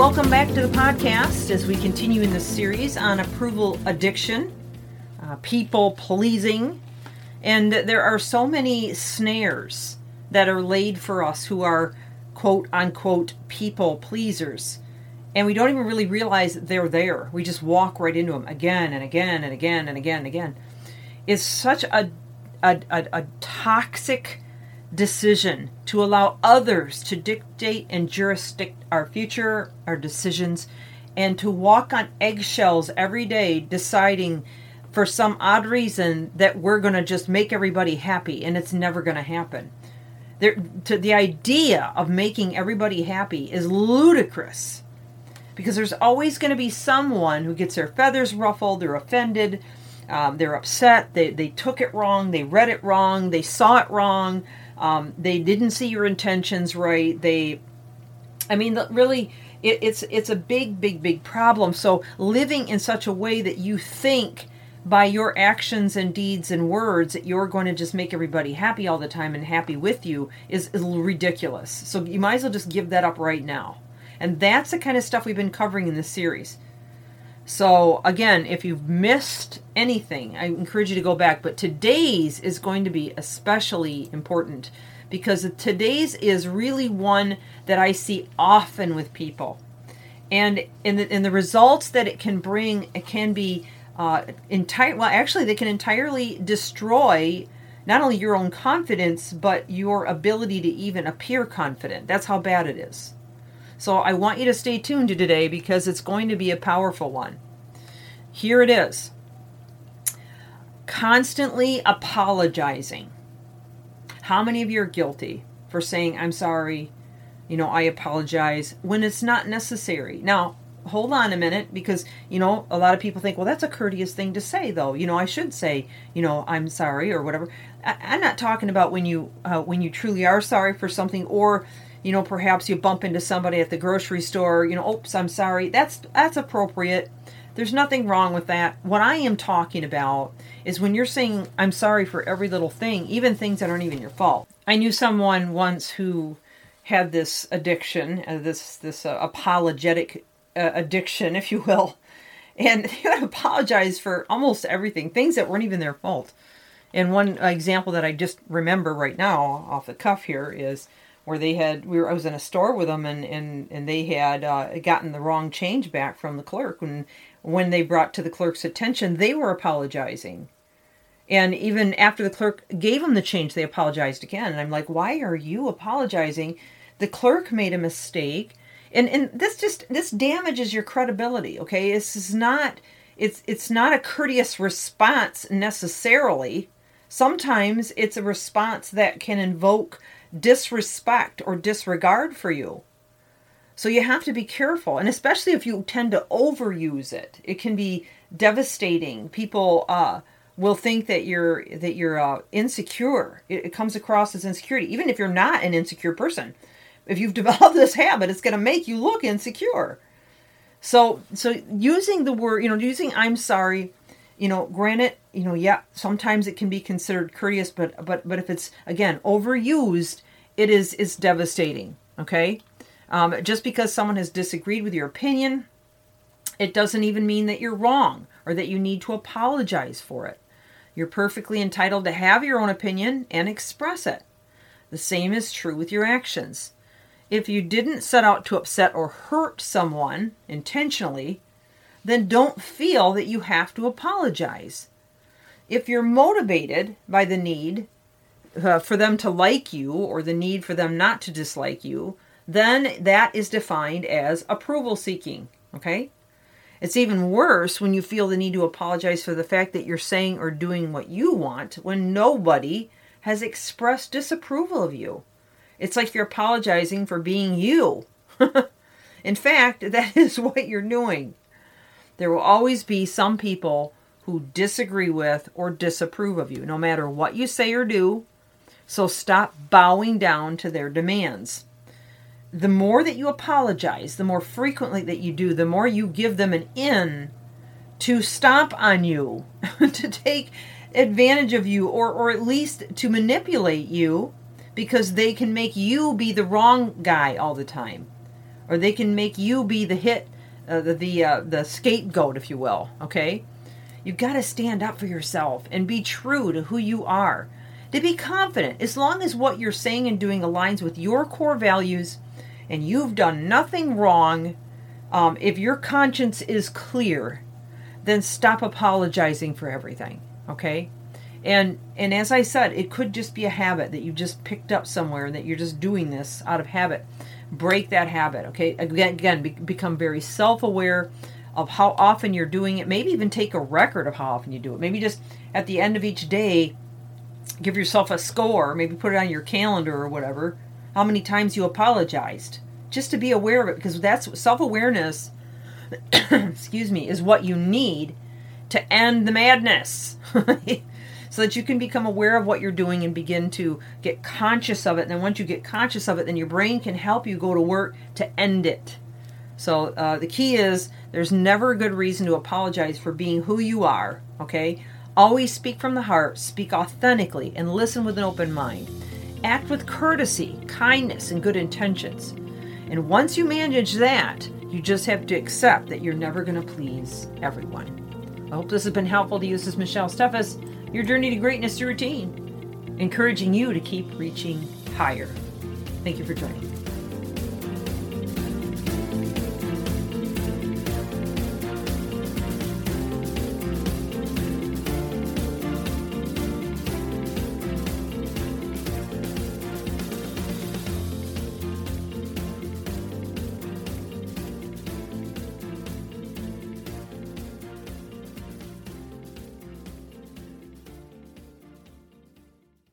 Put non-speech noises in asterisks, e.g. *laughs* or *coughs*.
Welcome back to the podcast as we continue in the series on approval addiction, uh, people pleasing. And there are so many snares that are laid for us who are quote unquote people pleasers. And we don't even really realize they're there. We just walk right into them again and again and again and again and again. It's such a, a, a, a toxic decision to allow others to dictate and jurisdict our future, our decisions, and to walk on eggshells every day deciding for some odd reason that we're going to just make everybody happy and it's never going to happen. There, to the idea of making everybody happy is ludicrous because there's always going to be someone who gets their feathers ruffled, they're offended, um, they're upset, they, they took it wrong, they read it wrong, they saw it wrong, um, they didn't see your intentions right. They, I mean, really, it, it's it's a big, big, big problem. So living in such a way that you think by your actions and deeds and words that you're going to just make everybody happy all the time and happy with you is, is ridiculous. So you might as well just give that up right now. And that's the kind of stuff we've been covering in this series. So, again, if you've missed anything, I encourage you to go back. But today's is going to be especially important because today's is really one that I see often with people. And in the, in the results that it can bring, it can be uh, entire. Well, actually, they can entirely destroy not only your own confidence, but your ability to even appear confident. That's how bad it is. So I want you to stay tuned to today because it's going to be a powerful one. Here it is constantly apologizing. How many of you are guilty for saying, I'm sorry, you know, I apologize when it's not necessary? Now, hold on a minute because, you know, a lot of people think, well, that's a courteous thing to say, though. You know, I should say, you know, I'm sorry or whatever. I, am not talking about when you uh, when you truly are sorry for something or you know perhaps you bump into somebody at the grocery store you know oops i'm sorry. That's that's appropriate. There's nothing wrong with that. What i am talking about is when you're saying i'm sorry for every little thing even things that aren't even your fault. I knew someone once who had this addiction uh, this this uh, apologetic uh, addiction if you will *laughs* and *laughs* they would apologize for almost everything things that weren't even their fault. And one example that i just remember right now off the cuff here is where they had we were I was in a store with them and and and they had uh, gotten the wrong change back from the clerk. And when they brought to the clerk's attention they were apologizing. And even after the clerk gave them the change they apologized again. And I'm like why are you apologizing? The clerk made a mistake. And and this just this damages your credibility okay? This is not it's it's not a courteous response necessarily. Sometimes it's a response that can invoke disrespect or disregard for you. So you have to be careful, and especially if you tend to overuse it, it can be devastating. People uh, will think that you're that you're uh, insecure. It, it comes across as insecurity, even if you're not an insecure person. If you've *laughs* developed this habit, it's going to make you look insecure. So, so using the word, you know, using "I'm sorry," you know, granted, you know, yeah, sometimes it can be considered courteous, but but but if it's again overused, it is is devastating. Okay, um, just because someone has disagreed with your opinion, it doesn't even mean that you're wrong or that you need to apologize for it. You're perfectly entitled to have your own opinion and express it. The same is true with your actions. If you didn't set out to upset or hurt someone intentionally, then don't feel that you have to apologize. If you're motivated by the need uh, for them to like you or the need for them not to dislike you, then that is defined as approval seeking. Okay? It's even worse when you feel the need to apologize for the fact that you're saying or doing what you want when nobody has expressed disapproval of you. It's like you're apologizing for being you. *laughs* In fact, that is what you're doing. There will always be some people who disagree with or disapprove of you, no matter what you say or do. So stop bowing down to their demands. The more that you apologize, the more frequently that you do, the more you give them an in to stomp on you, *laughs* to take advantage of you, or, or at least to manipulate you because they can make you be the wrong guy all the time. Or they can make you be the hit, uh, the, the, uh, the scapegoat, if you will. Okay? You've got to stand up for yourself and be true to who you are. To be confident, as long as what you're saying and doing aligns with your core values and you've done nothing wrong, um, if your conscience is clear, then stop apologizing for everything. Okay? And and as I said, it could just be a habit that you just picked up somewhere and that you're just doing this out of habit. Break that habit, okay? Again, again, be, become very self-aware of how often you're doing it. Maybe even take a record of how often you do it. Maybe just at the end of each day, give yourself a score. Maybe put it on your calendar or whatever. How many times you apologized, just to be aware of it, because that's self-awareness. *coughs* excuse me, is what you need to end the madness. *laughs* so that you can become aware of what you're doing and begin to get conscious of it. And then once you get conscious of it, then your brain can help you go to work to end it. So uh, the key is there's never a good reason to apologize for being who you are, okay? Always speak from the heart, speak authentically, and listen with an open mind. Act with courtesy, kindness, and good intentions. And once you manage that, you just have to accept that you're never going to please everyone. I hope this has been helpful to you. This is Michelle Steffes, your journey to greatness to routine, encouraging you to keep reaching higher. Thank you for joining.